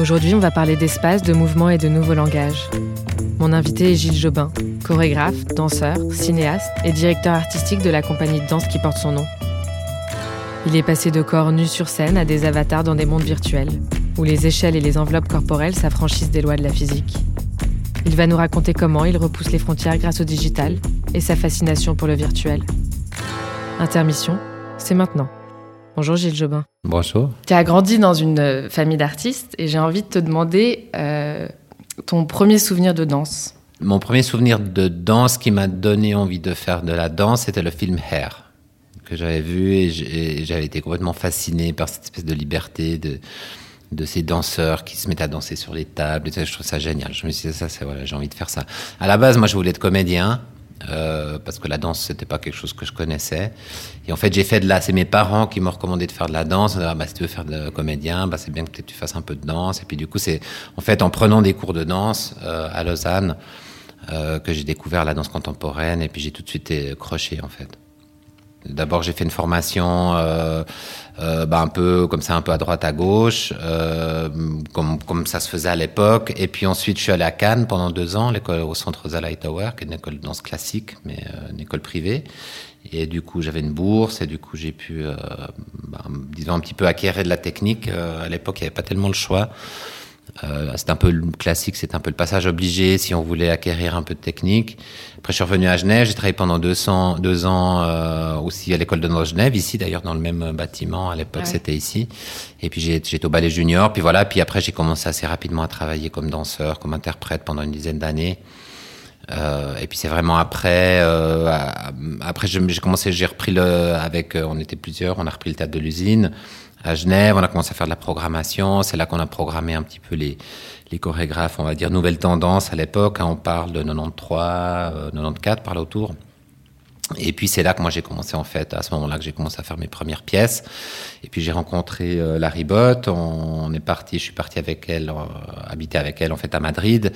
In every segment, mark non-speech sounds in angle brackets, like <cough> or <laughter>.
Aujourd'hui, on va parler d'espace, de mouvement et de nouveaux langages. Mon invité est Gilles Jobin, chorégraphe, danseur, cinéaste et directeur artistique de la compagnie de danse qui porte son nom. Il est passé de corps nus sur scène à des avatars dans des mondes virtuels, où les échelles et les enveloppes corporelles s'affranchissent des lois de la physique. Il va nous raconter comment il repousse les frontières grâce au digital et sa fascination pour le virtuel. Intermission, c'est maintenant. Bonjour Gilles Jobin. Bonjour. Tu as grandi dans une euh, famille d'artistes et j'ai envie de te demander euh, ton premier souvenir de danse. Mon premier souvenir de danse qui m'a donné envie de faire de la danse, c'était le film Hair, que j'avais vu et j'avais été complètement fasciné par cette espèce de liberté de, de ces danseurs qui se mettent à danser sur les tables. je trouve ça génial. Je me suis dit, ça, c'est voilà, j'ai envie de faire ça. À la base, moi, je voulais être comédien. Euh, parce que la danse c'était pas quelque chose que je connaissais. Et en fait j'ai fait de la c'est mes parents qui m'ont recommandé de faire de la danse. Ah, bah, si tu veux faire de comédien bah c'est bien que tu fasses un peu de danse. Et puis du coup c'est en fait en prenant des cours de danse euh, à Lausanne euh, que j'ai découvert la danse contemporaine. Et puis j'ai tout de suite été croché en fait D'abord, j'ai fait une formation euh, euh, bah, un peu comme ça, un peu à droite, à gauche, euh, comme, comme ça se faisait à l'époque. Et puis ensuite, je suis allé à Cannes pendant deux ans, l'école au centre The Tower, qui est une école de danse classique, mais euh, une école privée. Et du coup, j'avais une bourse, et du coup, j'ai pu, euh, bah, disons, un petit peu acquérir de la technique. à l'époque, il n'y avait pas tellement le choix. Euh, c'est un peu le classique, c'est un peu le passage obligé si on voulait acquérir un peu de technique. Après, je suis revenu à Genève, j'ai travaillé pendant deux, deux ans euh, aussi à l'école de Nord Genève, ici d'ailleurs dans le même bâtiment. À l'époque, c'était ici. Et puis j'étais au ballet junior. Puis voilà. Puis après, j'ai commencé assez rapidement à travailler comme danseur, comme interprète pendant une dizaine d'années. Euh, et puis c'est vraiment après, euh, après j'ai commencé, j'ai repris le, avec, euh, on était plusieurs, on a repris le théâtre de l'usine à Genève, on a commencé à faire de la programmation, c'est là qu'on a programmé un petit peu les, chorégraphes, on va dire nouvelle tendance à l'époque, hein, on parle de 93, 94 par là autour. Et puis c'est là que moi j'ai commencé en fait, à ce moment-là que j'ai commencé à faire mes premières pièces. Et puis j'ai rencontré euh, Larry Bott, on, est parti, je suis parti avec elle, euh, habiter avec elle en fait à Madrid.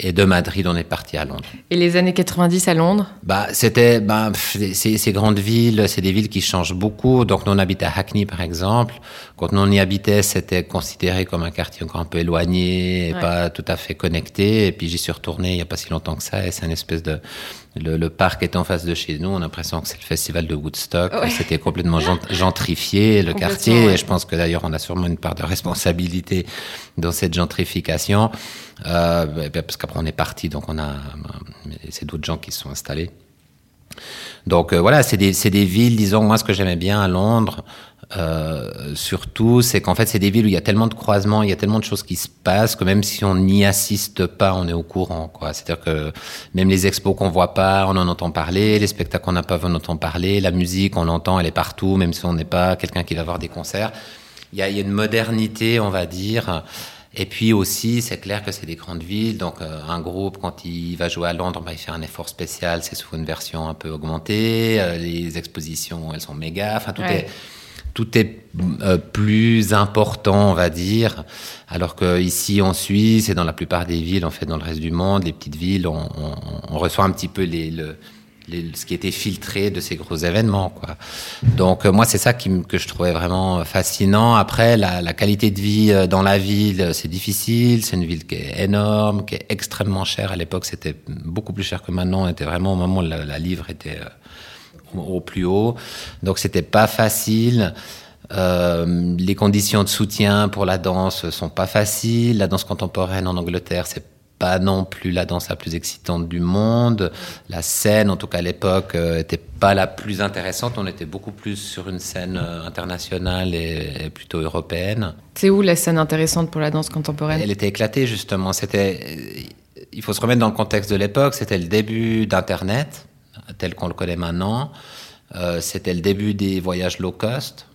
Et de Madrid on est parti à Londres. Et les années 90 à Londres? Bah c'était, bah, ces, grandes villes, c'est des villes qui changent beaucoup. Donc nous on habitait à Hackney par exemple. Quand nous on y habitait, c'était considéré comme un quartier encore un peu éloigné et pas tout à fait connecté. Et puis j'y suis retourné il y a pas si longtemps que ça. Et c'est une espèce de le, le, parc est en face de chez nous. On a l'impression que c'est le festival de Woodstock. <laughs> C'était complètement gentrifié, le quartier. Et je pense que d'ailleurs, on a sûrement une part de responsabilité dans cette gentrification. Euh, ben, parce qu'après, on est parti, donc on a, c'est d'autres gens qui se sont installés. Donc euh, voilà, c'est des, des villes, disons, moi ce que j'aimais bien à Londres, euh, surtout, c'est qu'en fait, c'est des villes où il y a tellement de croisements, il y a tellement de choses qui se passent que même si on n'y assiste pas, on est au courant. Quoi. C'est-à-dire que même les expos qu'on voit pas, on en entend parler, les spectacles qu'on n'a pas, on en entend parler, la musique, on l'entend, elle est partout, même si on n'est pas quelqu'un qui va voir des concerts. Il y a, il y a une modernité, on va dire. Et puis aussi, c'est clair que c'est des grandes villes, donc euh, un groupe, quand il va jouer à Londres, bah, il fait un effort spécial, c'est souvent une version un peu augmentée, euh, les expositions, elles sont méga, enfin tout est tout est euh, plus important, on va dire, alors que ici en Suisse et dans la plupart des villes, en fait, dans le reste du monde, les petites villes, on, on, on reçoit un petit peu les, le, les, ce qui était filtré de ces gros événements, quoi. Donc euh, moi, c'est ça qui, que je trouvais vraiment fascinant. Après, la, la qualité de vie euh, dans la ville, c'est difficile. C'est une ville qui est énorme, qui est extrêmement chère. À l'époque, c'était beaucoup plus cher que maintenant. On était vraiment au moment où la, la livre était au plus haut. Donc c'était pas facile. Euh, les conditions de soutien pour la danse sont pas faciles. La danse contemporaine en Angleterre, c'est pas non plus la danse la plus excitante du monde. La scène, en tout cas à l'époque, euh, était pas la plus intéressante. On était beaucoup plus sur une scène euh, internationale et, plutôt européenne. C'est où la scène intéressante pour la danse contemporaine? Elle était éclatée justement. C'était, il faut se remettre dans le contexte de l'époque. C'était le début d'Internet tel qu'on le connaît maintenant. Euh, c'était le début des voyages low cost.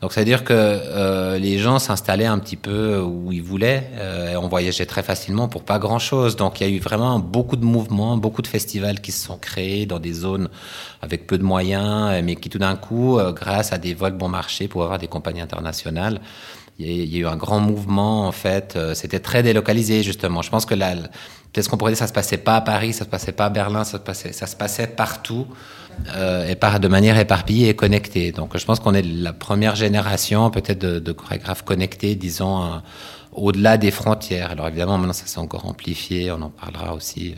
Donc, c'est-à-dire que euh, les gens s'installaient un petit peu où ils voulaient. Euh, on voyageait très facilement pour pas grand-chose. Donc, il y a eu vraiment beaucoup de mouvements, beaucoup de festivals qui se sont créés dans des zones avec peu de moyens, mais qui tout d'un coup, grâce à des vols bon marché pour avoir des compagnies internationales, il y, a eu un grand mouvement en fait. C'était très délocalisé justement. Je pense que là, peut-être qu'on pourrait dire? Ça se passait pas à Paris, ça se passait pas à Berlin, ça se passait, ça se passait partout euh, et par de manière éparpillée et connectée. Donc je pense qu'on est la première génération peut-être de, chorégraphes connectés, disons au-delà des frontières. Alors évidemment, maintenant, ça s'est encore amplifié, on en parlera aussi.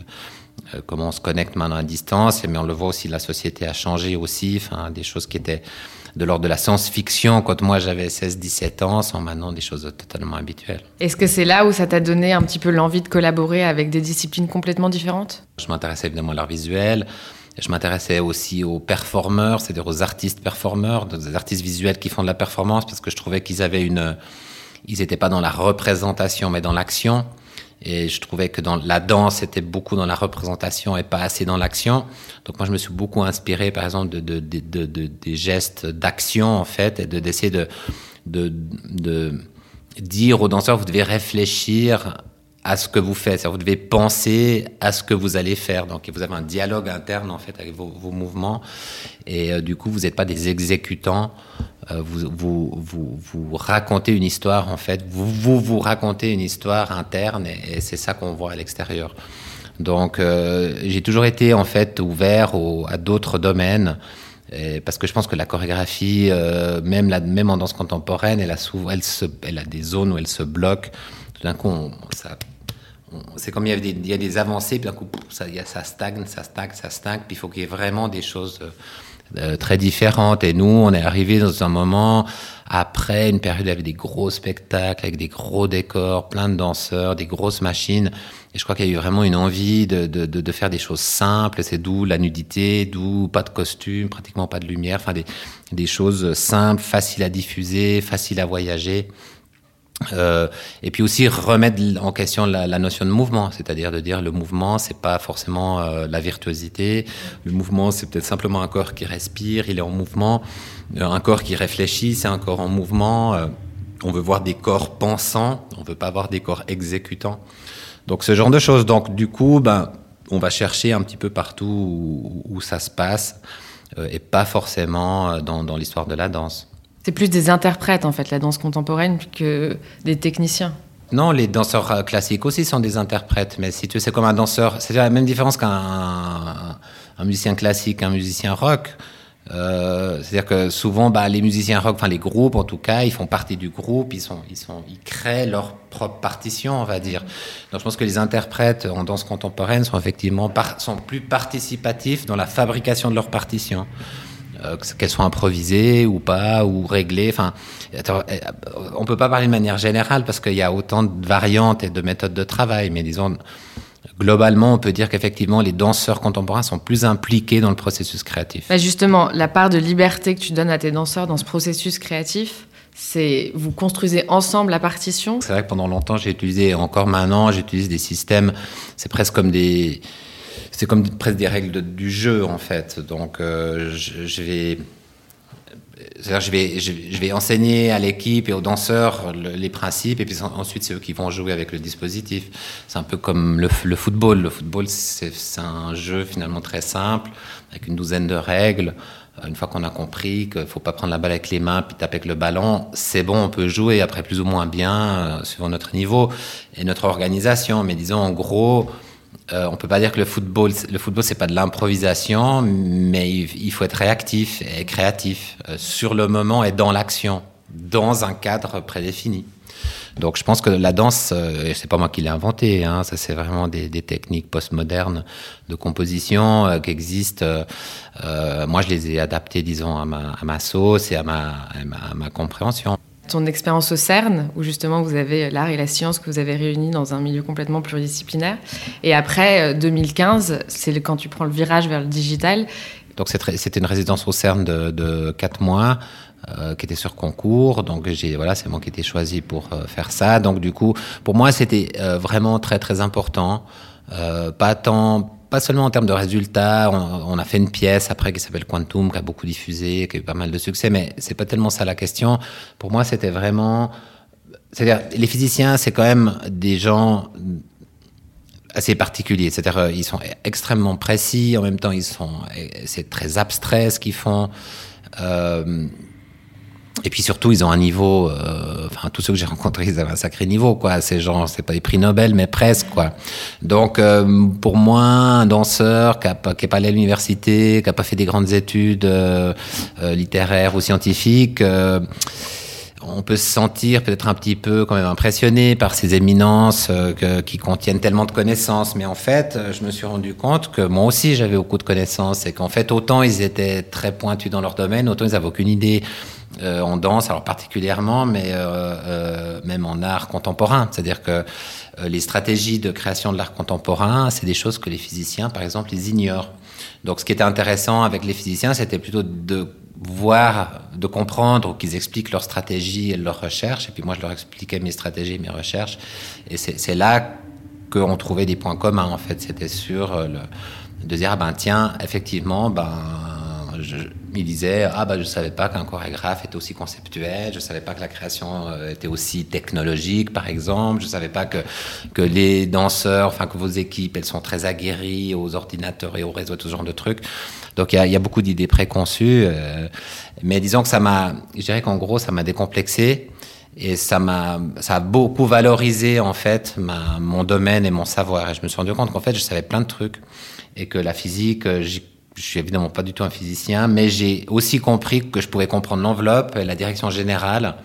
Euh, comment on se connecte maintenant à distance, mais on le voit aussi, la société a changé aussi, enfin, des choses qui étaient de l'ordre de la science-fiction quand moi j'avais 16-17 ans sont maintenant des choses totalement habituelles. Est-ce que c'est là où ça t'a donné un petit peu l'envie de collaborer avec des disciplines complètement différentes? Je m'intéressais évidemment à l'art visuel, je m'intéressais aussi aux performeurs, c'est-à-dire aux artistes performeurs, des artistes visuels qui font de la performance parce que je trouvais qu'ils avaient une ils n'étaient pas dans la représentation, mais dans l'action. Et je trouvais que dans la danse, était beaucoup dans la représentation et pas assez dans l'action. Donc moi, je me suis beaucoup inspiré, par exemple, de des gestes d'action, en fait, et d'essayer de, de, dire aux danseurs, vous devez réfléchir à ce que vous faites. Vous devez penser à ce que vous allez faire. Donc, vous avez un dialogue interne, en fait, avec vos, mouvements. Et euh, du coup, vous n'êtes pas des exécutants. Euh, vous, vous, vous, vous, racontez une histoire, en fait. Vous vous, vous racontez une histoire interne et, c'est ça qu'on voit à l'extérieur. Donc, euh, j'ai toujours été, en fait, ouvert à d'autres domaines. parce que je pense que la chorégraphie, même, la, même en danse contemporaine, elle a des zones où elle se bloque. Tout d'un coup, ça c'est comme il y, a des avancées, puis d'un coup, ça, stagne, ça stagne, ça stagne, puis il faut qu'il y ait vraiment des choses euh, euh, très différentes. Et nous, on est arrivé dans un moment, après une période avec des gros spectacles, avec des gros décors, plein de danseurs, des grosses machines. Et je crois qu'il y a eu vraiment une envie de, faire des choses simples. C'est d'où la nudité, d'où pas de costume, pratiquement pas de lumière. Enfin, des choses simples, faciles à diffuser, faciles à voyager. Euh, et puis aussi remettre en question la, notion de mouvement, c'est-à-dire de dire le mouvement, c'est pas forcément euh, la virtuosité. Le mouvement, c'est peut-être simplement un corps qui respire, il est en mouvement. Euh, un corps qui réfléchit, c'est un corps en mouvement. On veut voir des corps pensants, on veut pas voir des corps exécutants. Donc ce genre de choses. Donc du coup, ben, on va chercher un petit peu partout où, ça se passe et pas forcément dans l'histoire de la danse. C'est plus des interprètes, en fait, la danse contemporaine, que des techniciens. Non, les danseurs euh, classiques aussi sont des interprètes, mais si tu sais, comme un danseur, c'est la même différence qu'un un musicien classique, un musicien rock. Euh, C'est-à-dire que souvent, bah, les musiciens rock, enfin les groupes en tout cas, ils font partie du groupe, ils, sont, ils, sont, ils créent leur propre partition, on va dire. Donc je pense que les interprètes en danse contemporaine sont effectivement sont plus participatifs dans la fabrication de leur partition. Euh, qu'elles soient improvisées ou pas, ou réglées. Enfin, euh, on peut pas parler de manière générale parce qu'il y a autant de variantes et de méthodes de travail, mais disons, globalement, on peut dire qu'effectivement, les danseurs contemporains sont plus impliqués dans le processus créatif. Bah justement, la part de liberté que tu donnes à tes danseurs dans ce processus créatif, c'est vous construisez ensemble la partition? C'est vrai que pendant longtemps, j'ai utilisé, encore maintenant, j'utilise des systèmes, c'est presque comme des c'est comme presque des règles du jeu en fait. Donc euh, je, vais je vais, je, vais enseigner à l'équipe et aux danseurs les principes, et puis ensuite c'est eux qui vont jouer avec le dispositif. C'est un peu comme le, football. Le football, c'est un jeu finalement très simple, avec une douzaine de règles. Euh, une fois qu'on a compris qu'il ne faut pas prendre la balle avec les mains puis taper avec le ballon, c'est bon, on peut jouer après plus ou moins bien, euh, suivant notre niveau et notre organisation. Mais disons, en gros, euh, on peut pas dire que le football, le football c'est pas de l'improvisation, mais il, faut être réactif et créatif euh, sur le moment et dans l'action, dans un cadre prédéfini. Donc je pense que la danse, euh, c'est pas moi qui l'ai inventé, hein, ça c'est vraiment des, techniques postmodernes de composition euh, qui existent. moi je les ai adaptées, disons, à ma, sauce et à ma compréhension ton expérience au CERN, où justement vous avez l'art et la science que vous avez réunis dans un milieu complètement pluridisciplinaire. Et après 2015, euh, c'est quand tu prends le virage vers le digital. Donc c'était une résidence au CERN de, quatre mois. Euh, qui était sur concours, donc j'ai voilà, c'est moi qui ai été choisi pour euh, faire ça. Donc du coup, pour moi, c'était vraiment très très important. pas tant pas seulement en termes de résultats, on, a fait une pièce après qui s'appelle Quantum, qui a beaucoup diffusé, qui a eu pas mal de succès, mais c'est pas tellement ça la question. Pour moi, c'était vraiment, c'est-à-dire, les physiciens, c'est quand même des gens assez particuliers. C'est-à-dire, ils sont extrêmement précis, en même temps, ils sont, c'est très abstrait ce qu'ils font. Euh, et puis surtout, ils ont un niveau. Euh, enfin, tous ceux que j'ai rencontrés, ils avaient un sacré niveau, quoi. Ces gens, c'est pas des prix Nobel, mais presque, quoi. Donc, euh, pour moi, un danseur qui n'a pas, allé à l'université, qui a pas fait des grandes études euh, littéraires ou scientifiques on peut se sentir peut-être un petit peu quand même impressionné par ces éminences qui contiennent tellement de connaissances. Mais en fait, je me suis rendu compte que moi aussi j'avais beaucoup de connaissances et qu'en fait autant ils étaient très pointus dans leur domaine, autant ils n'avaient aucune idée euh, en danse, alors particulièrement, mais même en art contemporain. C'est-à-dire que les stratégies de création de l'art contemporain, c'est des choses que les physiciens, par exemple, ils ignorent. Donc ce qui était intéressant avec les physiciens, c'était plutôt de voir, de comprendre qu'ils expliquent leur stratégie et leur recherche. Et puis moi, je leur expliquais mes stratégies, mes recherches. Et c'est là qu'on trouvait des points communs, en fait. C'était sur euh, le, de dire, ah ben tiens, effectivement, ben, je, il disait, ah ben je savais pas qu'un chorégraphe était aussi conceptuel, je savais pas que la création euh, était aussi technologique, par exemple, je savais pas que, que les danseurs, enfin que vos équipes, elles sont très aguerries aux ordinateurs et aux réseaux, tout ce genre de trucs. Donc il y a, beaucoup d'idées préconçues, euh, mais disons que ça m'a, je dirais qu'en gros ça m'a décomplexé et ça m'a, ça a beaucoup valorisé en fait mon domaine et mon savoir. Et je me suis rendu compte qu'en fait je savais plein de trucs et que la physique, euh, je suis évidemment pas du tout un physicien, mais j'ai aussi compris que je pouvais comprendre l'enveloppe et la direction générale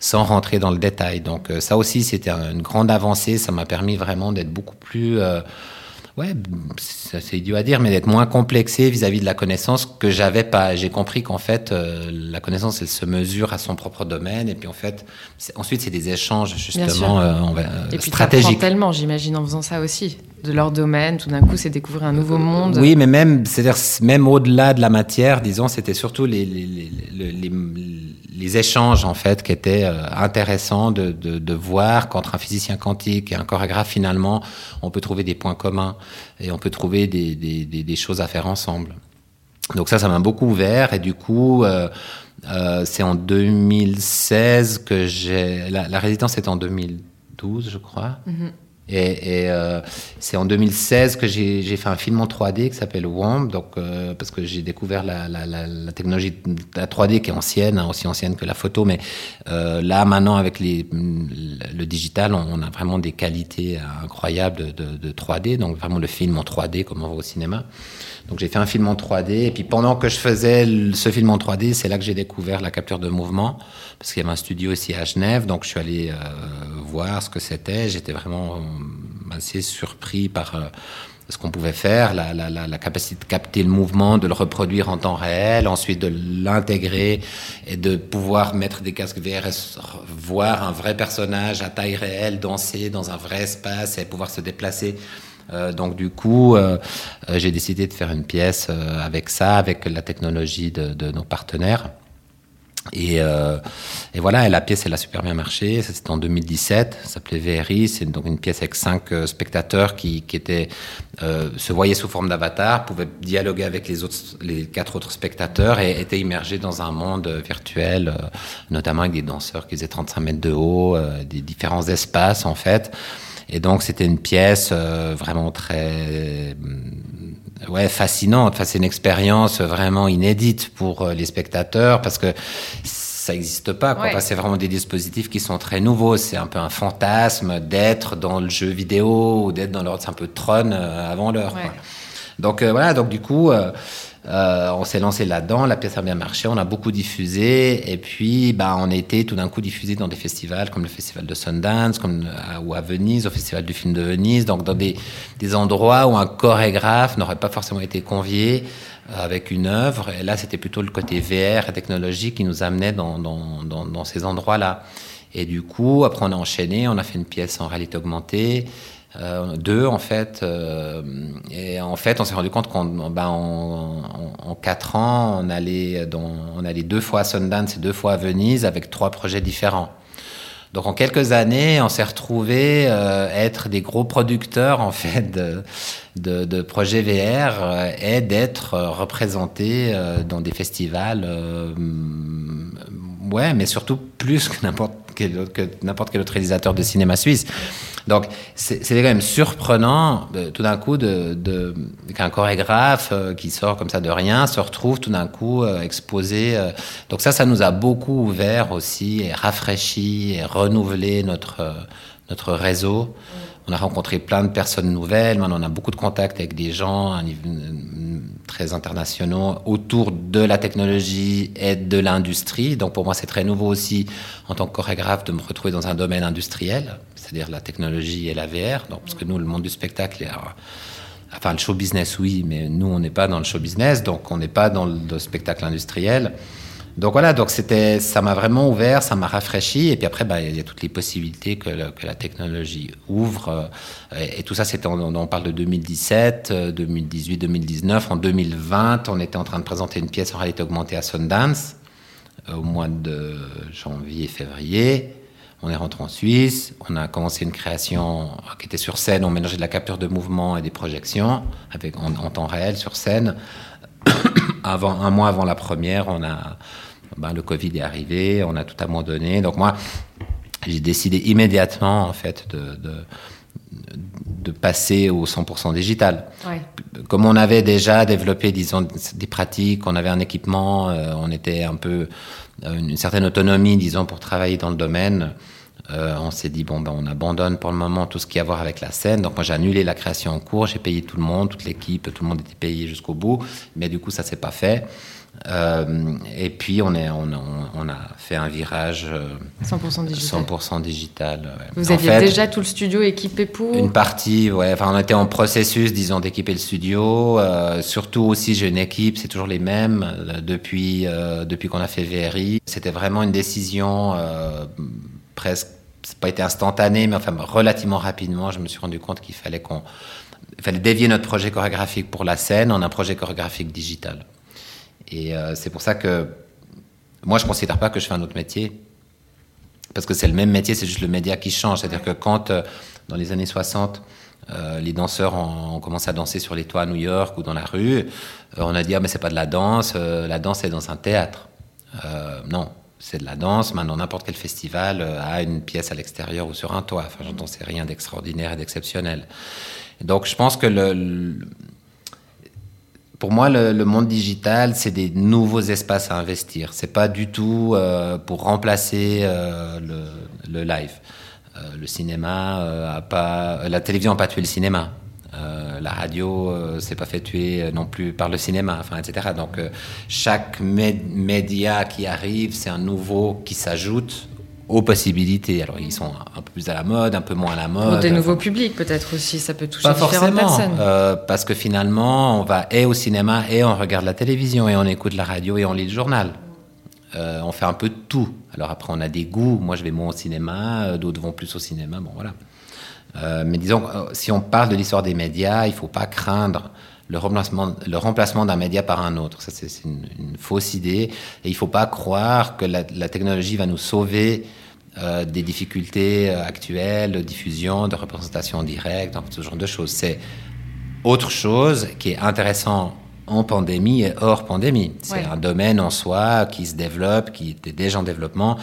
sans rentrer dans le détail. Donc euh, ça aussi c'était une grande avancée. Ça m'a permis vraiment d'être beaucoup plus ouais, c'est idiot à dire, mais d'être moins complexé vis-à-vis de la connaissance que j'avais pas. J'ai compris qu'en fait, euh, la connaissance, elle se mesure à son propre domaine, et puis en fait, ensuite, c'est des échanges justement euh, on va, euh, et puis stratégiques. tellement, j'imagine, en faisant ça aussi de leur domaine. Tout d'un coup, c'est découvrir un nouveau monde. Oui, mais même, c'est-à-dire même au-delà de la matière, disons, c'était surtout les, les, les, les les échanges en fait qui étaient euh, intéressants de, de, de voir qu'entre un physicien quantique et un chorégraphe finalement on peut trouver des points communs et on peut trouver des, des, des, des choses à faire ensemble. Donc ça, ça m'a beaucoup ouvert et du coup, euh, euh, c'est en 2016 que j'ai la, la résidence est en 2012, je crois. Mm-hmm. Et, euh, c'est en 2016 que j'ai fait un film en 3D qui s'appelle WOMP, donc, euh, parce que j'ai découvert la, la, la, la, technologie de la 3D qui est ancienne, hein, aussi ancienne que la photo, mais euh, là maintenant avec le digital, on, a vraiment des qualités incroyables de, de, de, 3D, donc vraiment le film en 3D comme on voit au cinéma. Donc j'ai fait un film en 3D, et puis pendant que je faisais ce film en 3D, c'est là que j'ai découvert la capture de mouvement, parce qu'il y avait un studio aussi à Genève, donc je suis allé euh, voir ce que c'était, j'étais vraiment assez surpris par euh, ce qu'on pouvait faire, la, la, la, la, capacité de capter le mouvement, de le reproduire en temps réel, ensuite de l'intégrer et de pouvoir mettre des casques VR et voir un vrai personnage à taille réelle danser dans un vrai espace et pouvoir se déplacer. Euh, donc du coup, euh, euh j'ai décidé de faire une pièce avec ça, avec la technologie de, nos partenaires. Et, voilà, la pièce, elle a super bien marché. C'était en 2017. Ça s'appelait VRI. C'est donc une pièce avec cinq spectateurs qui, étaient, se voyaient sous forme d'avatar, pouvaient dialoguer avec les autres, les quatre autres spectateurs et étaient immergés dans un monde virtuel, notamment avec des danseurs qui faisaient 35 mètres de haut, des différents espaces en fait. Et donc c'était une pièce euh, vraiment très ouais, fascinante. Enfin, c'est une expérience vraiment inédite pour euh, les spectateurs parce que ça n'existe pas. Quoi. Ouais. c'est vraiment des dispositifs qui sont très nouveaux. C'est un peu un fantasme d'être dans le jeu vidéo ou d'être dans l'ordre, un peu Tron euh, avant l'heure. Ouais. Donc euh, voilà, donc du coup, euh, euh, on s'est lancé là-dedans, la pièce a bien marché, on a beaucoup diffusé, et puis bah, on a été tout d'un coup diffusé dans des festivals comme le festival de Sundance, ou à Venise, au festival du film de Venise, donc dans des, des endroits où un chorégraphe n'aurait pas forcément été convié avec une œuvre. Et là, c'était plutôt le côté VR et technologique qui nous amenait dans ces endroits-là. Et du coup, après, on a enchaîné, on a fait une pièce en réalité augmentée euh, deux en fait. Euh, et en fait, on s'est rendu compte qu'en en, en, en, quatre ans, on allait, deux fois à Sundance et deux fois à Venise avec trois projets différents. Donc en quelques années, on s'est retrouvé euh, être des gros producteurs en fait de, projets VR euh, et d'être représentés dans des festivals. Ouais, mais surtout plus que n'importe que n'importe quel autre réalisateur de cinéma suisse. Donc, c'était quand même surprenant, de, tout d'un coup, de, qu'un chorégraphe euh, qui sort comme ça de rien se retrouve tout d'un coup euh, exposé. Euh. donc ça, ça nous a beaucoup ouvert aussi et rafraîchi et renouvelé notre, notre réseau. On a rencontré plein de personnes nouvelles. Maintenant, on a beaucoup de contacts avec des gens niveau, très internationaux autour de la technologie et de l'industrie. Donc, pour moi, c'est très nouveau aussi, en tant que chorégraphe, de me retrouver dans un domaine industriel, c'est-à-dire la technologie et la VR. Donc, parce que nous, le monde du spectacle est Enfin, le show business, oui, mais nous, on n'est pas dans le show business, donc on n'est pas dans le, spectacle industriel. Donc voilà, donc c'était, ça m'a vraiment ouvert, ça m'a rafraîchi, et puis après, bah, il y a toutes les possibilités que, la technologie ouvre. Et, tout ça, c'était, on, parle de 2017, 2018, 2019. En 2020, on était en train de présenter une pièce en réalité augmentée à Sundance euh, au mois de janvier, février. On est rentré en Suisse, on a commencé une création qui était sur scène, on mélangeait de la capture de mouvement et des projections avec, en, temps réel sur scène. <coughs> avant, un mois avant la première, on a, ben, le Covid est arrivé, on a tout abandonné. Donc moi, j'ai décidé immédiatement en fait de, de, passer au 100% digital. Comme on avait déjà développé, disons, des pratiques, on avait un équipement, euh, on était un peu euh, une certaine autonomie, disons, pour travailler dans le domaine. Euh, on s'est dit, bon, ben, on abandonne pour le moment tout ce qui a à voir avec la scène. Donc, moi, j'ai annulé la création en cours, j'ai payé tout le monde, toute l'équipe, tout le monde était payé jusqu'au bout. Mais du coup, ça s'est pas fait. Euh, et puis, on, est, on, on, a fait un virage 100% digital. 100% digital Vous aviez déjà tout le studio équipé pour Une partie, ouais. Enfin, on était en processus, disons, d'équiper le studio. Euh, surtout aussi, j'ai une équipe, c'est toujours les mêmes depuis, depuis qu'on a fait VRI. C'était vraiment une décision presque, c'est pas été instantané, mais enfin relativement rapidement, je me suis rendu compte qu'il fallait qu'on, fallait dévier notre projet chorégraphique pour la scène en un projet chorégraphique digital. Et euh, c'est pour ça que moi, je considère pas que je fais un autre métier. Parce que c'est le même métier, c'est juste le média qui change. C'est-à-dire que quand, euh, dans les années 60, euh, les danseurs ont, commencé à danser sur les toits à New York ou dans la rue, on a dit, ah, mais c'est pas de la danse, la danse est dans un théâtre. non, c'est de la danse. Maintenant, n'importe quel festival a une pièce à l'extérieur ou sur un toit. Enfin, j'entends, c'est rien d'extraordinaire et d'exceptionnel. Donc, je pense que le, pour moi, le, monde digital, c'est des nouveaux espaces à investir. C'est pas du tout euh, pour remplacer euh, le, live. le cinéma la télévision n'a pas tué le cinéma. Euh, la radio euh, s'est pas fait tuer euh, non plus par le cinéma, enfin, etc. Donc chaque média qui arrive, c'est un nouveau qui s'ajoute aux possibilités. Alors ils sont un peu plus à la mode, un peu moins à la mode. Pour des nouveaux publics peut-être aussi, ça peut toucher pas différentes forcément, personnes. parce que finalement, on va et au cinéma et on regarde la télévision et on écoute la radio et on lit le journal. on fait un peu de tout. Alors après, on a des goûts. Moi, je vais moins au cinéma, d'autres vont plus au cinéma. Bon, voilà. Euh, mais disons, euh, si on parle de l'histoire des médias, il ne faut pas craindre le remplacement, le remplacement d'un média par un autre. Ça, c'est une, fausse idée. Et il ne faut pas croire que la, technologie va nous sauver euh, des difficultés actuelles de diffusion, de représentation directe, ce genre de choses. C'est autre chose qui est intéressant en pandémie et hors pandémie. C'est un domaine en soi qui se développe, qui était déjà en développement.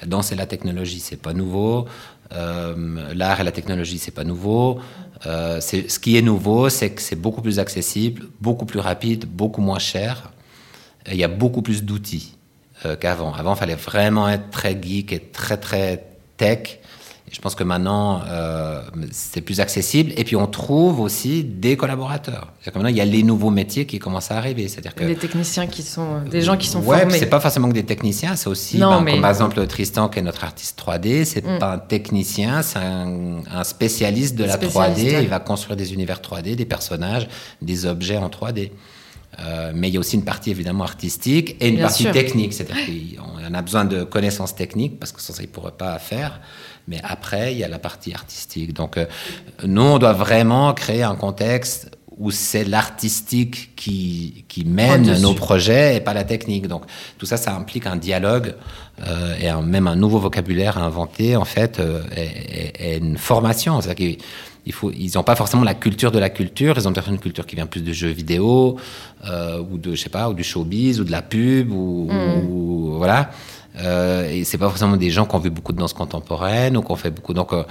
La danse et la technologie, c'est pas nouveau. Euh, l'art et la technologie, c'est pas nouveau. Euh, ce qui est nouveau, c'est que c'est beaucoup plus accessible, beaucoup plus rapide, beaucoup moins cher. Il y a beaucoup plus d'outils euh, qu'avant. Avant, il fallait vraiment être très geek et très très tech je pense que maintenant, euh, c'est plus accessible. Et puis, on trouve aussi des collaborateurs. Que maintenant, il y a les nouveaux métiers qui commencent à arriver. C'est-à-dire que des techniciens qui sont des gens qui sont ouais, formés. c'est pas forcément que des techniciens. C'est aussi, ben, comme par exemple Tristan, qui est notre artiste 3D. C'est mm. pas un technicien, c'est un, spécialiste de la 3D. Il va construire des univers 3D, des personnages, des objets en 3D. Euh, mais il y a aussi une partie évidemment artistique et une partie technique. C'est-à-dire qu'on a besoin de connaissances techniques parce que ça, il ne pourrait pas faire. Mais après, il y a la partie artistique. Donc, euh, nous, on doit vraiment créer un contexte où c'est l'artistique qui, qui mène nos projets et pas la technique. Donc tout ça, ça implique un dialogue euh, et même un nouveau vocabulaire à inventer en fait euh, et, et, une formation. C'est-à-dire qu'il faut, ils n'ont pas forcément la culture de la culture. Ils ont peut-être une culture qui vient plus de jeux vidéo euh, ou de je sais pas ou du showbiz ou de la pub ou, mm. ou voilà. Euh, et c'est pas forcément des gens qui ont vu beaucoup de danse contemporaine ou qui ont fait beaucoup donc euh,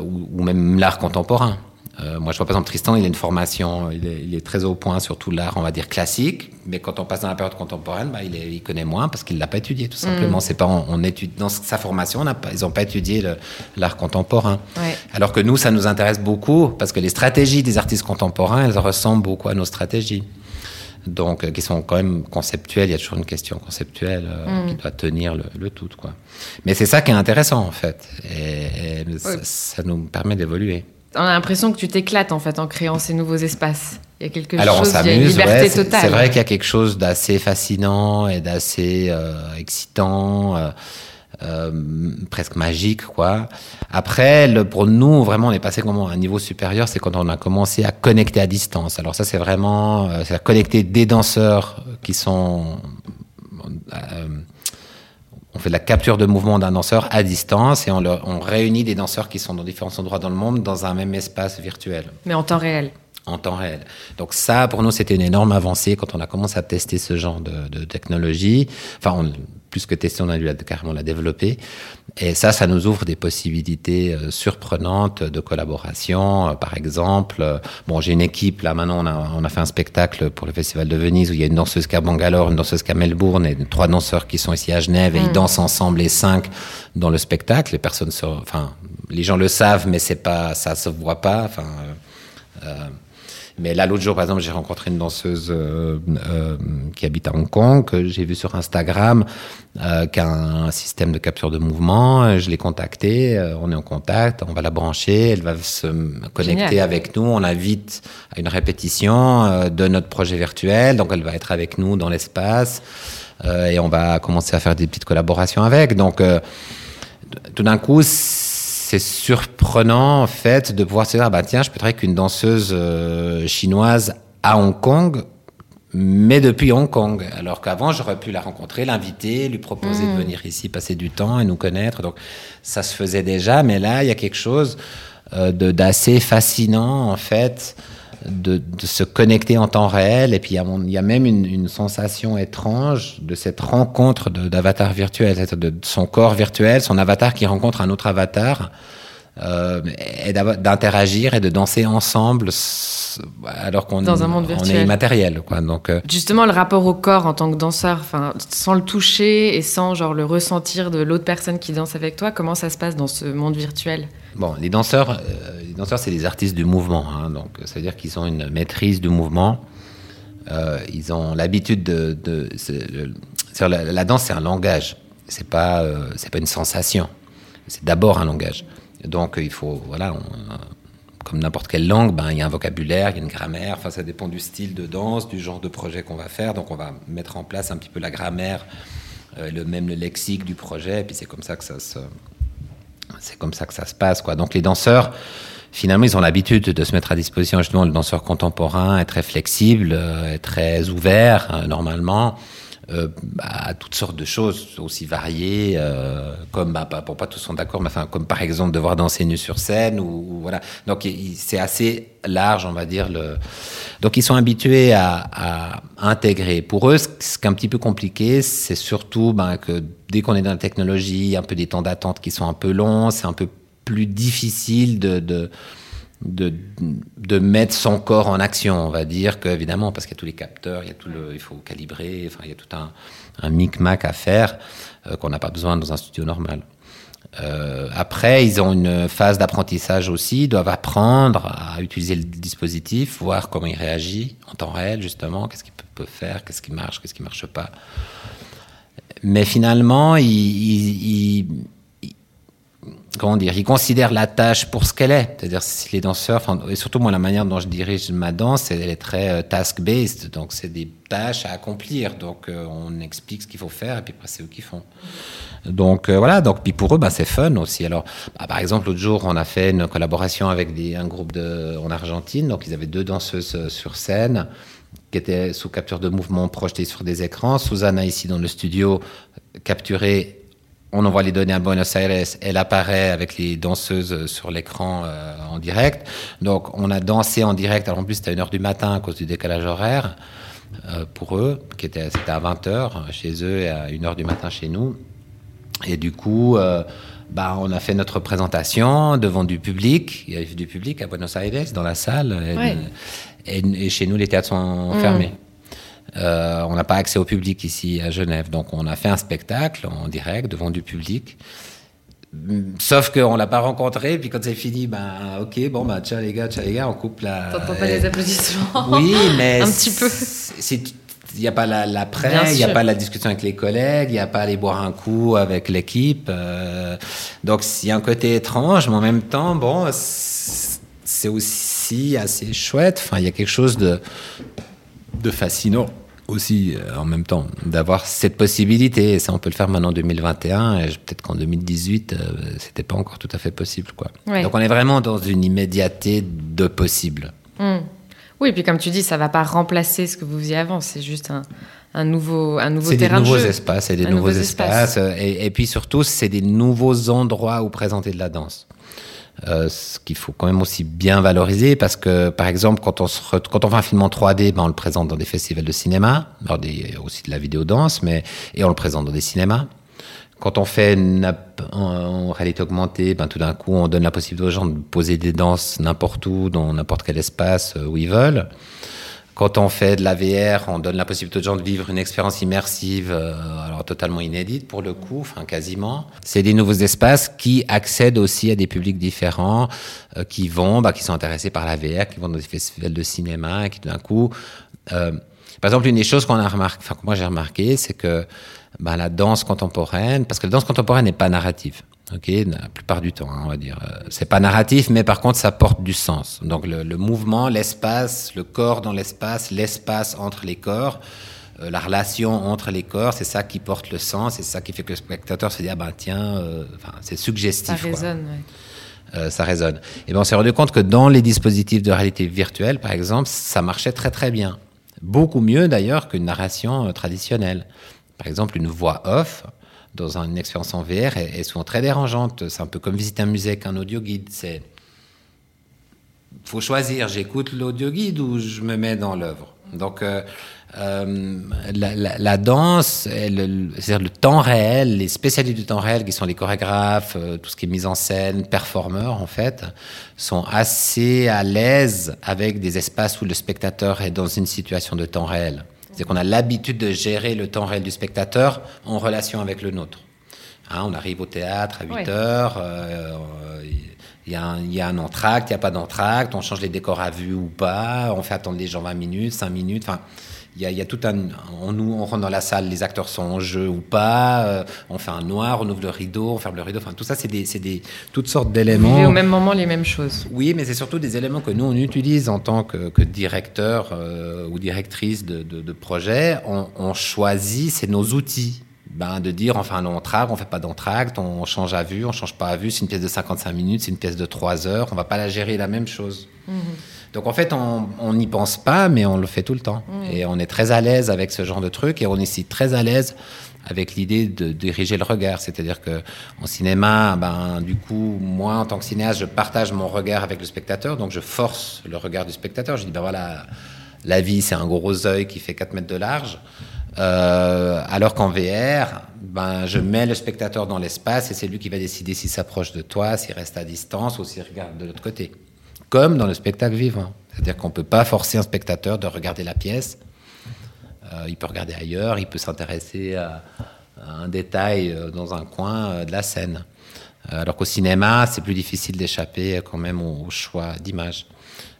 ou, ou, même l'art contemporain. Euh, moi, je vois par exemple Tristan, il a une formation, il est, il est très au point sur tout l'art, on va dire classique, mais quand on passe dans la période contemporaine, bah, il, est, il, connaît moins parce qu'il l'a pas étudié, tout simplement. Mm. C'est pas on, on, étudie dans sa formation, on pas, ils n'ont pas étudié l'art contemporain. Ouais. Alors que nous, ça nous intéresse beaucoup parce que les stratégies des artistes contemporains, elles ressemblent beaucoup à nos stratégies donc euh, qui sont quand même conceptuelles. Il y a toujours une question conceptuelle euh, Mm. qui doit tenir le, le tout, quoi. Mais c'est ça qui est intéressant en fait, et, et ça, ça nous permet d'évoluer. On a l'impression que tu t'éclates en fait en créant ces nouveaux espaces. Il y a quelque Alors on chose, il y a une liberté ouais, totale. c'est vrai qu'il y a quelque chose d'assez fascinant et d'assez euh, excitant. euh, euh, presque magique quoi. Après, le, pour nous, vraiment, on est passé comment à un niveau supérieur, c'est quand on a commencé à connecter à distance. Alors ça, c'est vraiment, euh, c'est à connecter des danseurs qui sont, euh, on fait de la capture de mouvement d'un danseur à distance et on, le- on réunit des danseurs qui sont dans différents endroits dans le monde dans un même espace virtuel Mais en temps réel. en temps réel. Donc ça, pour nous, c'était une énorme avancée quand on a commencé à tester ce genre de, de technologie. Enfin, on, plus que tester, on a dû carrément la développer. Et ça, ça nous ouvre des possibilités euh, surprenantes de collaboration. Euh, par exemple, euh, bon, j'ai une équipe là maintenant. On a, on a fait un spectacle pour le Festival de Venise où il y a une danseuse qui est à Bangalore, une danseuse qui est à Melbourne et trois danseurs qui sont ici à Genève et ils dansent ensemble les cinq dans le spectacle. Les personnes, se, enfin, les gens le savent, mais c'est pas, ça se voit pas. Enfin. euh, mais là, l'autre jour, par exemple, j'ai rencontré une danseuse euh, euh, qui habite à Hong Kong, que j'ai vue sur Instagram, euh, qui a un système de capture de mouvement. Je l'ai contactée, euh, on est en contact, on va la brancher, elle va se connecter Génial. avec nous. On l'invite à une répétition de notre projet virtuel, donc elle va être avec nous dans l'espace et on va commencer à faire des petites collaborations avec. Donc, tout d'un coup, c'est surprenant en fait de pouvoir se dire ah bah tiens je peux travailler avec une danseuse euh, chinoise à Hong Kong mais depuis Hong Kong. Alors qu'avant j'aurais pu la rencontrer l'inviter lui proposer de venir ici passer du temps et nous connaître. Donc ça se faisait déjà mais là il y a quelque chose euh, de- d'assez fascinant en fait de, de se connecter en temps réel. Et puis il y a, même une, une sensation étrange de cette rencontre d'avatar virtuel, de, de son corps virtuel, son avatar qui rencontre un autre avatar, euh, et d'interagir et de danser ensemble alors qu'on Dans un monde on virtuel. est immatériel. Quoi. Donc, euh, Justement, le rapport au corps en tant que danseur, enfin, sans le toucher et sans genre le ressentir de l'autre personne qui danse avec toi, comment ça se passe dans ce monde virtuel? Bon, les danseurs, euh, les danseurs, c'est des artistes du mouvement. hein, donc, ça veut dire qu'ils ont une maîtrise du mouvement. Ils ont l'habitude de. la, la danse, c'est un langage. C'est pas, c'est pas une sensation. C'est d'abord un langage. Donc, il faut, voilà, on- comme n'importe quelle langue, ben, il y a un vocabulaire, il y a une grammaire. Enfin, ça dépend du style de danse, du genre de projet qu'on va faire. Donc, on va mettre en place un petit peu la grammaire, euh, le même le lexique du projet. Et puis, c'est comme ça que ça se c'est comme ça que ça se passe, quoi. Donc les danseurs, finalement, ils ont l'habitude de se mettre à disposition. Justement, le danseur contemporain est très flexible, euh, est très ouvert euh, normalement euh, à toutes sortes de choses aussi variées, euh, comme bah, pas- tous sont d'accord, mais enfin comme par exemple devoir danser nu sur scène ou, voilà. Donc c'est assez large, on va dire. Le... Donc ils sont habitués à, intégrer. Pour eux, ce qui est un petit peu compliqué, c'est surtout ben, que dès qu'on est dans la technologie, un peu des temps d'attente qui sont un peu longs, c'est un peu plus difficile de, de, de mettre son corps en action, on va dire que évidemment parce qu'il y a tous les capteurs, il y a tout il faut calibrer, enfin il y a tout un, un micmac à faire euh, qu'on n'a pas besoin dans un studio normal. Euh, après, ils ont une phase d'apprentissage aussi, ils doivent apprendre à utiliser le dispositif, voir comment il réagit en temps réel justement, qu'est-ce qu'il peut, faire, qu'est-ce qui marche, qu'est-ce qui marche pas. Mais finalement, ils- comment dire, ils considèrent la tâche pour ce qu'elle est. C'est-à-dire, si les danseurs, et surtout moi, la manière dont je dirige ma danse, elle est très euh, task-based. Donc, c'est des tâches à accomplir. Donc, euh, on explique ce qu'il faut faire et puis après, c'est eux qui font. Donc, euh, voilà. Donc, puis pour eux, bah, c'est fun aussi. Alors, bah, par exemple, l'autre jour, on a fait une collaboration avec un groupe en Argentine. Donc, ils avaient deux danseuses sur scène qui étaient sous capture de mouvement projetées sur des écrans. Susanna, ici dans le studio, capturée on envoie les données à Buenos Aires, elle apparaît avec les danseuses sur l'écran euh, en direct. Donc on a dansé en direct, alors en plus c'était à 1h du matin à cause du décalage horaire euh, pour eux, qui était, c'était à 20h chez eux et à 1h du matin chez nous. Et du coup, euh, bah, on a fait notre présentation devant du public. Il y avait du public à Buenos Aires, dans la salle. Et, chez nous, les théâtres sont mm. fermés. Euh, on n'a pas accès au public ici à Genève. Donc, on a fait un spectacle en direct devant du public. Sauf qu'on l'a pas rencontré, puis quand c'est fini, ben ok, bon ben ciao les gars, ciao les gars, on coupe la. T'entends pas les applaudissements Oui, mais <laughs> un petit peu. Il n'y a pas l'après, il n'y a pas la discussion avec les collègues, il n'y a pas aller boire un coup avec l'équipe. Euh, donc il y a un côté étrange, mais en même temps, bon, c'est aussi assez chouette. Enfin, il y a quelque chose de, de fascinant aussi euh, en même temps d'avoir cette possibilité. Et ça on peut le faire maintenant en 2021 et peut-être qu'en 2018 euh, c'était pas encore tout à fait possible quoi. Donc on est vraiment dans une immédiateté de possible. Hmm. oui et puis comme tu dis ça va pas remplacer ce que vous faisiez avant. C'est juste un, un nouveau un nouveau terrain des nouveaux espaces c'est des nouveaux, espaces, Et, et, puis surtout c'est des nouveaux endroits où présenter de la danse euh, ce qu'il faut quand même aussi bien valoriser parce que, par exemple, quand on, se quand on fait un film en 3D, ben, on le présente dans des festivals de cinéma, des, aussi de la vidéo danse, mais et on le présente dans des cinémas. Quand on fait une en, réalité augmentée, ben, tout d'un coup, on donne la possibilité aux gens de poser des danses n'importe où, dans n'importe quel espace euh, où ils veulent. Quand on fait de la VR, on donne la possibilité aux gens de vivre une expérience immersive, euh, alors totalement inédite pour le coup, enfin quasiment. C'est des nouveaux espaces qui accèdent aussi à des publics différents, euh, qui vont, bah, qui sont intéressés par la VR, qui vont dans des festivals de cinéma, et qui d'un coup, euh, par exemple, une des choses qu'on a remarqué, enfin que moi j'ai remarqué, c'est que bah, la danse contemporaine, parce que la danse contemporaine n'est pas narrative. Ok, la plupart du temps, hein, on va dire. Euh, c'est pas narratif, mais par contre, ça porte du sens. Donc le, mouvement, l'espace, le corps dans l'espace, l'espace entre les corps, euh, la relation entre les corps, c'est ça qui porte le sens, c'est ça qui fait que le spectateur se dit ah ben tiens, euh, c'est suggestif. Ça résonne. ça résonne. Et ben on s'est rendu compte que dans les dispositifs de réalité virtuelle, par exemple, ça marchait très très bien, beaucoup mieux d'ailleurs qu'une narration traditionnelle. Par exemple, une voix off dans une expérience en VR est, souvent très dérangeante. C'est un peu comme visiter un musée avec un audio guide. C'est faut choisir. J'écoute l'audio guide ou je me mets dans l'œuvre. Donc euh, euh, la, danse, c'est-à-dire le temps réel, les spécialistes du temps réel qui sont les chorégraphes, euh, tout ce qui est mise en scène, performeurs en fait, sont assez à l'aise avec des espaces où le spectateur est dans une situation de temps réel. C'est qu'on a l'habitude de gérer le temps réel du spectateur en relation avec le nôtre. Hein, on arrive au théâtre à 8 heures, euh, il y, a un entracte, il n'y a pas d'entracte, on change les décors à vue ou pas, on fait attendre les gens 20 minutes, 5 minutes. Enfin, il y, a, tout un. On, nous, on rentre dans la salle, les acteurs sont en jeu ou pas. Euh, on fait un noir, on ouvre le rideau, on ferme le rideau. Enfin, tout ça, c'est des, des, toutes sortes d'éléments. au même moment les mêmes choses. Oui, mais c'est surtout des éléments que nous on utilise en tant que, que directeur euh, ou directrice de, de, projet. On, choisit, c'est nos outils. Ben, de dire on fait un entracte, on fait pas d'entracte, on change à vue, on change pas à vue, c'est une pièce de 55 minutes, c'est une pièce de 3 heures, on va pas la gérer la même chose. Mhm. Donc en fait, on n'y pense pas, mais on le fait tout le temps. Et on est très à l'aise avec ce genre de truc, et on est aussi très à l'aise avec l'idée de diriger le regard. C'est-à-dire que en cinéma, ben, du coup, moi, en tant que cinéaste, je partage mon regard avec le spectateur, donc je force le regard du spectateur. Je dis, ben voilà, la vie, c'est un gros œil qui fait 4 mètres de large. Euh, alors qu'en VR, ben, je mets le spectateur dans l'espace et c'est lui qui va décider s'il s'approche de toi, s'il reste à distance ou s'il regarde de l'autre côté comme dans le spectacle vivant. C'est-à-dire qu'on ne peut pas forcer un spectateur de regarder la pièce. Euh, il peut regarder ailleurs, il peut s'intéresser à, un détail euh, dans un coin euh, de la scène. alors qu'au cinéma, c'est plus difficile d'échapper quand même au, choix d'image.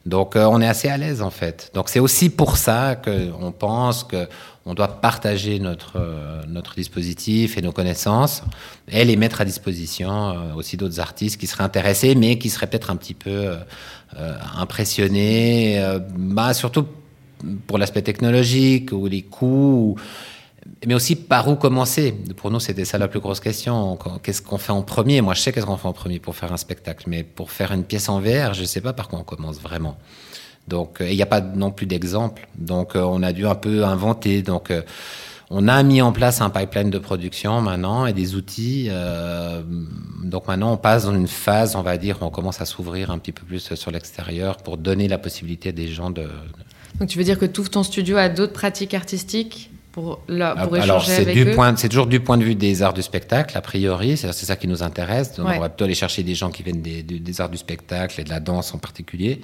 Donc on est assez à l'aise en fait. Donc c'est aussi pour ça qu'on pense que on doit partager notre, euh, notre dispositif et nos connaissances et les mettre à disposition euh, aussi d'autres artistes qui seraient intéressés, mais qui seraient peut-être un petit peu euh, impressionnés, bah, surtout pour l'aspect technologique ou les coûts, mais aussi par où commencer. Pour nous, c'était ça la plus grosse question. Qu'est-ce qu'on fait en premier? Moi, je sais qu'est-ce qu'on fait en premier pour faire un spectacle, mais pour faire une pièce en VR, je ne sais pas par quoi on commence vraiment. Donc, euh, il n'y a pas non plus d'exemple. Donc, euh, on a dû un peu inventer. Donc, euh, on a mis en place un pipeline de production maintenant et des outils. donc maintenant, on passe dans une phase, on va dire, où on commence à s'ouvrir un petit peu plus sur l'extérieur pour donner la possibilité à des gens de. Donc tu veux dire que tu ouvres ton studio à d'autres pratiques artistiques? Pour, Ah, pour Alors, échanger c'est avec du eux point, c'est toujours du point de vue des arts du spectacle, a priori. C'est ça qui nous intéresse. Donc, Ouais. On va plutôt aller chercher des gens qui viennent des, arts du spectacle et de la danse en particulier.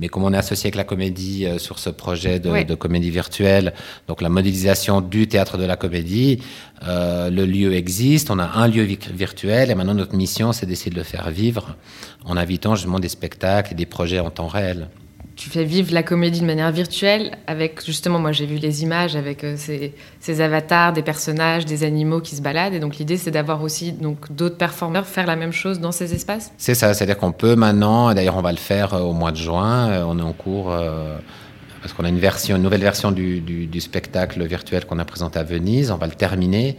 Mais comme on est associé avec la comédie euh, sur ce projet de, Ouais. de comédie virtuelle, donc la modélisation du théâtre de la comédie, euh, le lieu existe. On a un lieu vi- virtuel et maintenant notre mission, c'est d'essayer de le faire vivre en invitant justement des spectacles et des projets en temps réel. Tu fais vivre la comédie de manière virtuelle avec justement moi j'ai vu les images avec euh, ces, ces avatars des personnages des animaux qui se baladent. Et donc l'idée c'est d'avoir aussi donc d'autres performeurs faire la même chose dans ces espaces. C'est ça, c'est-à-dire qu'on peut maintenant, d'ailleurs on va le faire euh, au mois de juin, euh, on est en cours, parce qu'on a une version, une nouvelle version du, du- spectacle virtuel qu'on a présenté à Venise, on va le terminer,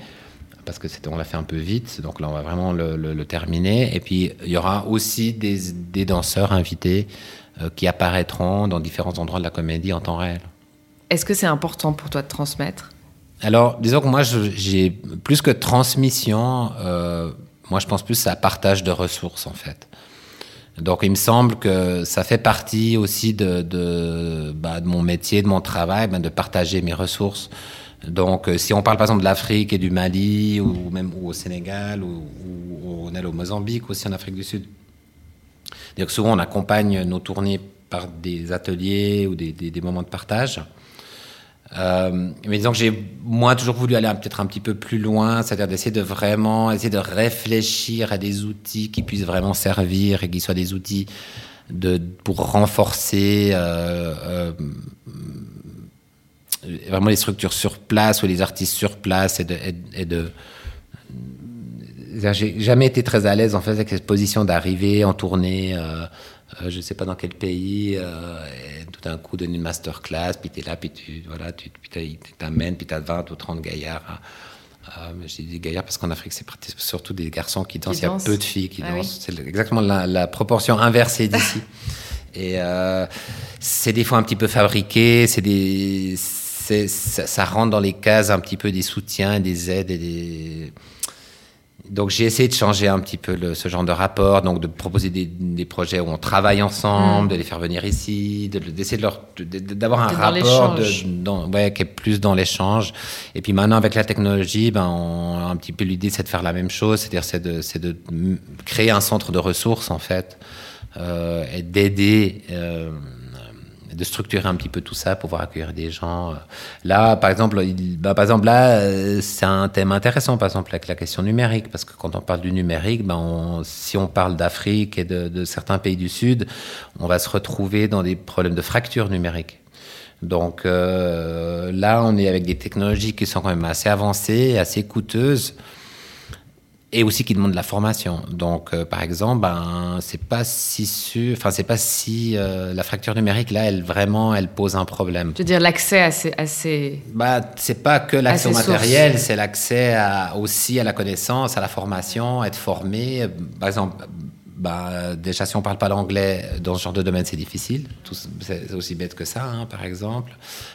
parce que on l'a fait un peu vite, donc là on va vraiment le, le- terminer, et puis il y aura aussi des, des danseurs invités qui apparaîtront dans différents endroits de la comédie en temps réel. est-ce que c'est important pour toi de transmettre? Alors, disons que moi, j'ai plus que transmission, euh, moi, je pense plus à partage de ressources, en fait. Donc, il me semble que ça fait partie aussi de, de, bah, de mon métier, de mon travail, ben, de partager mes ressources. Donc, euh, si on parle par exemple de l'Afrique et du Mali, ou même ou au Sénégal, ou, ou on est au Mozambique aussi en Afrique du Sud. C'est-à-dire que souvent, on accompagne nos tournées par des ateliers ou des, moments de partage. Euh, mais disons que j'ai toujours voulu aller peut-être un petit peu plus loin, c'est-à-dire d'essayer de vraiment essayer de réfléchir à des outils qui puissent vraiment servir et qui soient des outils de, pour renforcer euh, euh, vraiment les structures sur place ou les artistes sur place et de j'ai jamais été très à l'aise en fait avec cette position d'arriver en tournée, euh, euh, je sais pas dans quel pays, euh, et tout d'un coup donner une masterclass, puis tu es là, puis tu voilà, tu t'amènent, puis tu as 20 ou 30 gaillards. Je dis des gaillards parce qu'en Afrique, c'est surtout des garçons qui dansent. Il y a peu de filles qui Ah oui. dansent. C'est exactement la, la proportion inversée d'ici. <laughs> Et c'est des fois un petit peu fabriqué, c'est des, ça, ça rentre dans les cases un petit peu des soutiens, des aides et des. Donc j'ai essayé de changer un petit peu le- ce genre de rapport, donc de proposer des, des projets où on travaille ensemble, de les faire venir ici, de- d'essayer de leur, de- de- d'avoir un rapport de, dans- ouais, qui est plus dans l'échange. Et puis maintenant avec la technologie, ben on a un petit peu l'idée c'est de faire la même chose, c'est-à-dire c'est de, c'est de créer un centre de ressources en fait euh, et d'aider. euh, de structurer un petit peu tout ça pouvoir accueillir des gens. Là, par exemple, il- bah, par exemple là, euh, c'est un thème intéressant, par exemple avec la question numérique, parce que quand on parle du numérique, on- si on parle d'Afrique et de, de certains pays du Sud, on va se retrouver dans des problèmes de fracture numérique. Donc euh, là, on est avec des technologies qui sont quand même assez avancées, assez coûteuses et aussi qui demandent de la formation. Donc, euh, par exemple, ben, c'est pas si sûr, enfin, c'est pas si euh, la fracture numérique là, elle vraiment, elle pose un problème. Je veux dire l'accès à ces, à ces- Bah, c'est pas que l'accès au matériel, c'est l'accès aussi à la connaissance, à la formation, être formé. Par exemple, bah, déjà si on parle pas l'anglais dans ce genre de domaine, c'est difficile. C'est aussi bête que ça, hein, par exemple.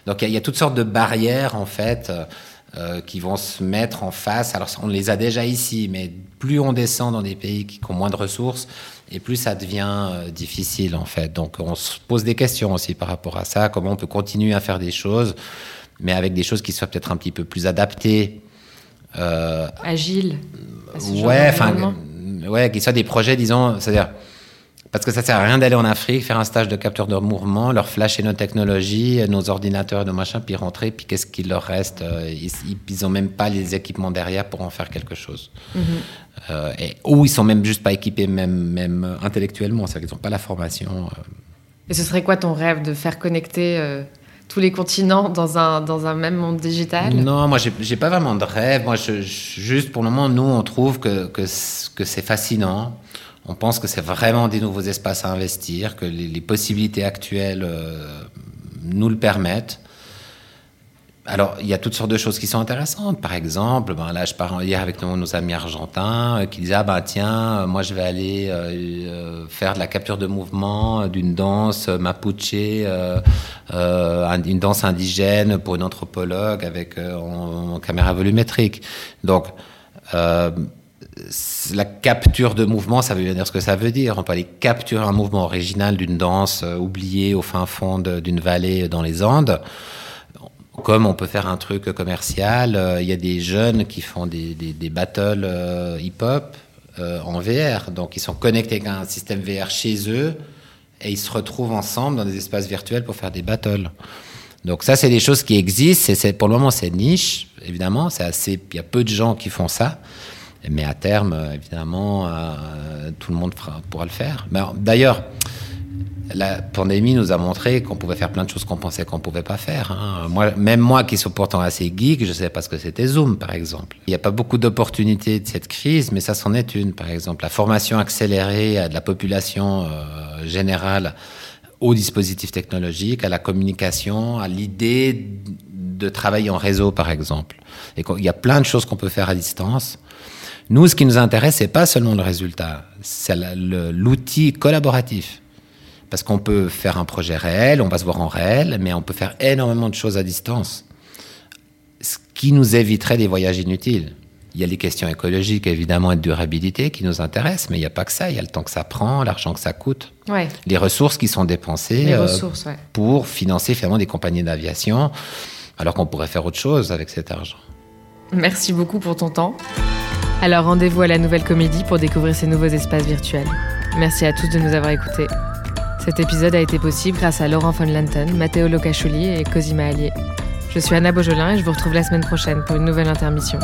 Donc il y, a- il y a toutes sortes de barrières en fait. euh, euh, qui vont se mettre en face. Alors, on les a déjà ici, mais plus on descend dans des pays qui, qui ont moins de ressources, et plus ça devient euh, difficile, en fait. Donc, on se pose des questions aussi par rapport à ça. Comment on peut continuer à faire des choses, mais avec des choses qui soient peut-être un petit peu plus adaptées. Euh, agiles ouais, enfin, ouais, qu'ils soient des projets, disons, c'est-à-dire, parce que ça sert à rien d'aller en Afrique, faire un stage de capture de mouvement, leur flasher nos technologies, nos ordinateurs, nos machins, puis rentrer, puis qu'est-ce qu'il leur reste euh, Ils, ils, ils ont même pas les équipements derrière pour en faire quelque chose. Euh, et, ou ils sont même juste pas équipés, même, même euh, intellectuellement, c'est-à-dire qu'ils n'ont pas la formation. euh. Et ce serait quoi ton rêve de faire connecter euh, tous les continents dans un, dans un même monde digital? Non, moi, j'ai pas vraiment de rêve. Moi, je, je- juste pour le moment, nous, on trouve que, que c'est fascinant. On pense que c'est vraiment des nouveaux espaces à investir, que les, possibilités actuelles euh, nous le permettent. Alors, il y a toutes sortes de choses qui sont intéressantes. Par exemple, ben là, je parlais hier avec nos, amis argentins euh, qui disaient Ah ben tiens, euh, moi je vais aller faire de la capture de mouvement d'une danse mapuche, un- une danse indigène pour une anthropologue avec en, caméra volumétrique. Donc, la capture de mouvement, ça veut dire ce que ça veut dire. On peut aller capturer un mouvement original d'une danse euh, oubliée au fin fond d'une vallée dans les Andes Comme on peut faire un truc commercial, euh, il y a des jeunes qui font des, battles euh, hip-hop en VR. Donc ils sont connectés avec un système VR chez eux et ils se retrouvent ensemble dans des espaces virtuels pour faire des battles. Donc ça, c'est des choses qui existent. Pour le moment, c'est niche, évidemment. C'est il y a peu de gens qui font ça. Mais à terme, évidemment, tout le monde pourra le faire. D'ailleurs, la pandémie nous a montré qu'on pouvait faire plein de choses qu'on pensait qu'on pouvait pas faire. Hein. Moi, même moi qui suis pourtant assez geek, je ne savais pas ce que c'était Zoom, par exemple. Il n'y a pas beaucoup d'opportunités de cette crise, mais ça s'en est une, par exemple. La formation accélérée de la population euh, générale aux dispositifs technologiques, à la communication, à l'idée de travailler en réseau, par exemple. Il y a plein de choses qu'on peut faire à distance. Nous, ce qui nous intéresse, c'est pas seulement le résultat, c'est l'outil collaboratif. Parce qu'on peut faire un projet réel, on va se voir en réel, mais on peut faire énormément de choses à distance. Ce qui nous éviterait des voyages inutiles. Il y a les questions écologiques, évidemment, et de durabilité qui nous intéressent, mais il n'y a pas que ça. Il y a le temps que ça prend, l'argent que ça coûte, les ressources qui sont dépensées euh, pour financer finalement des compagnies d'aviation, alors qu'on pourrait faire autre chose avec cet argent. Merci beaucoup pour ton temps. Alors rendez-vous à la Nouvelle Comédie pour découvrir ces nouveaux espaces virtuels. Merci à tous de nous avoir écoutés. Cet épisode a été possible grâce à Laurent von Lanten, Matteo Locacholi et Cosima Allier. Je suis Anna Beaujolin et je vous retrouve la semaine prochaine pour une nouvelle intermission.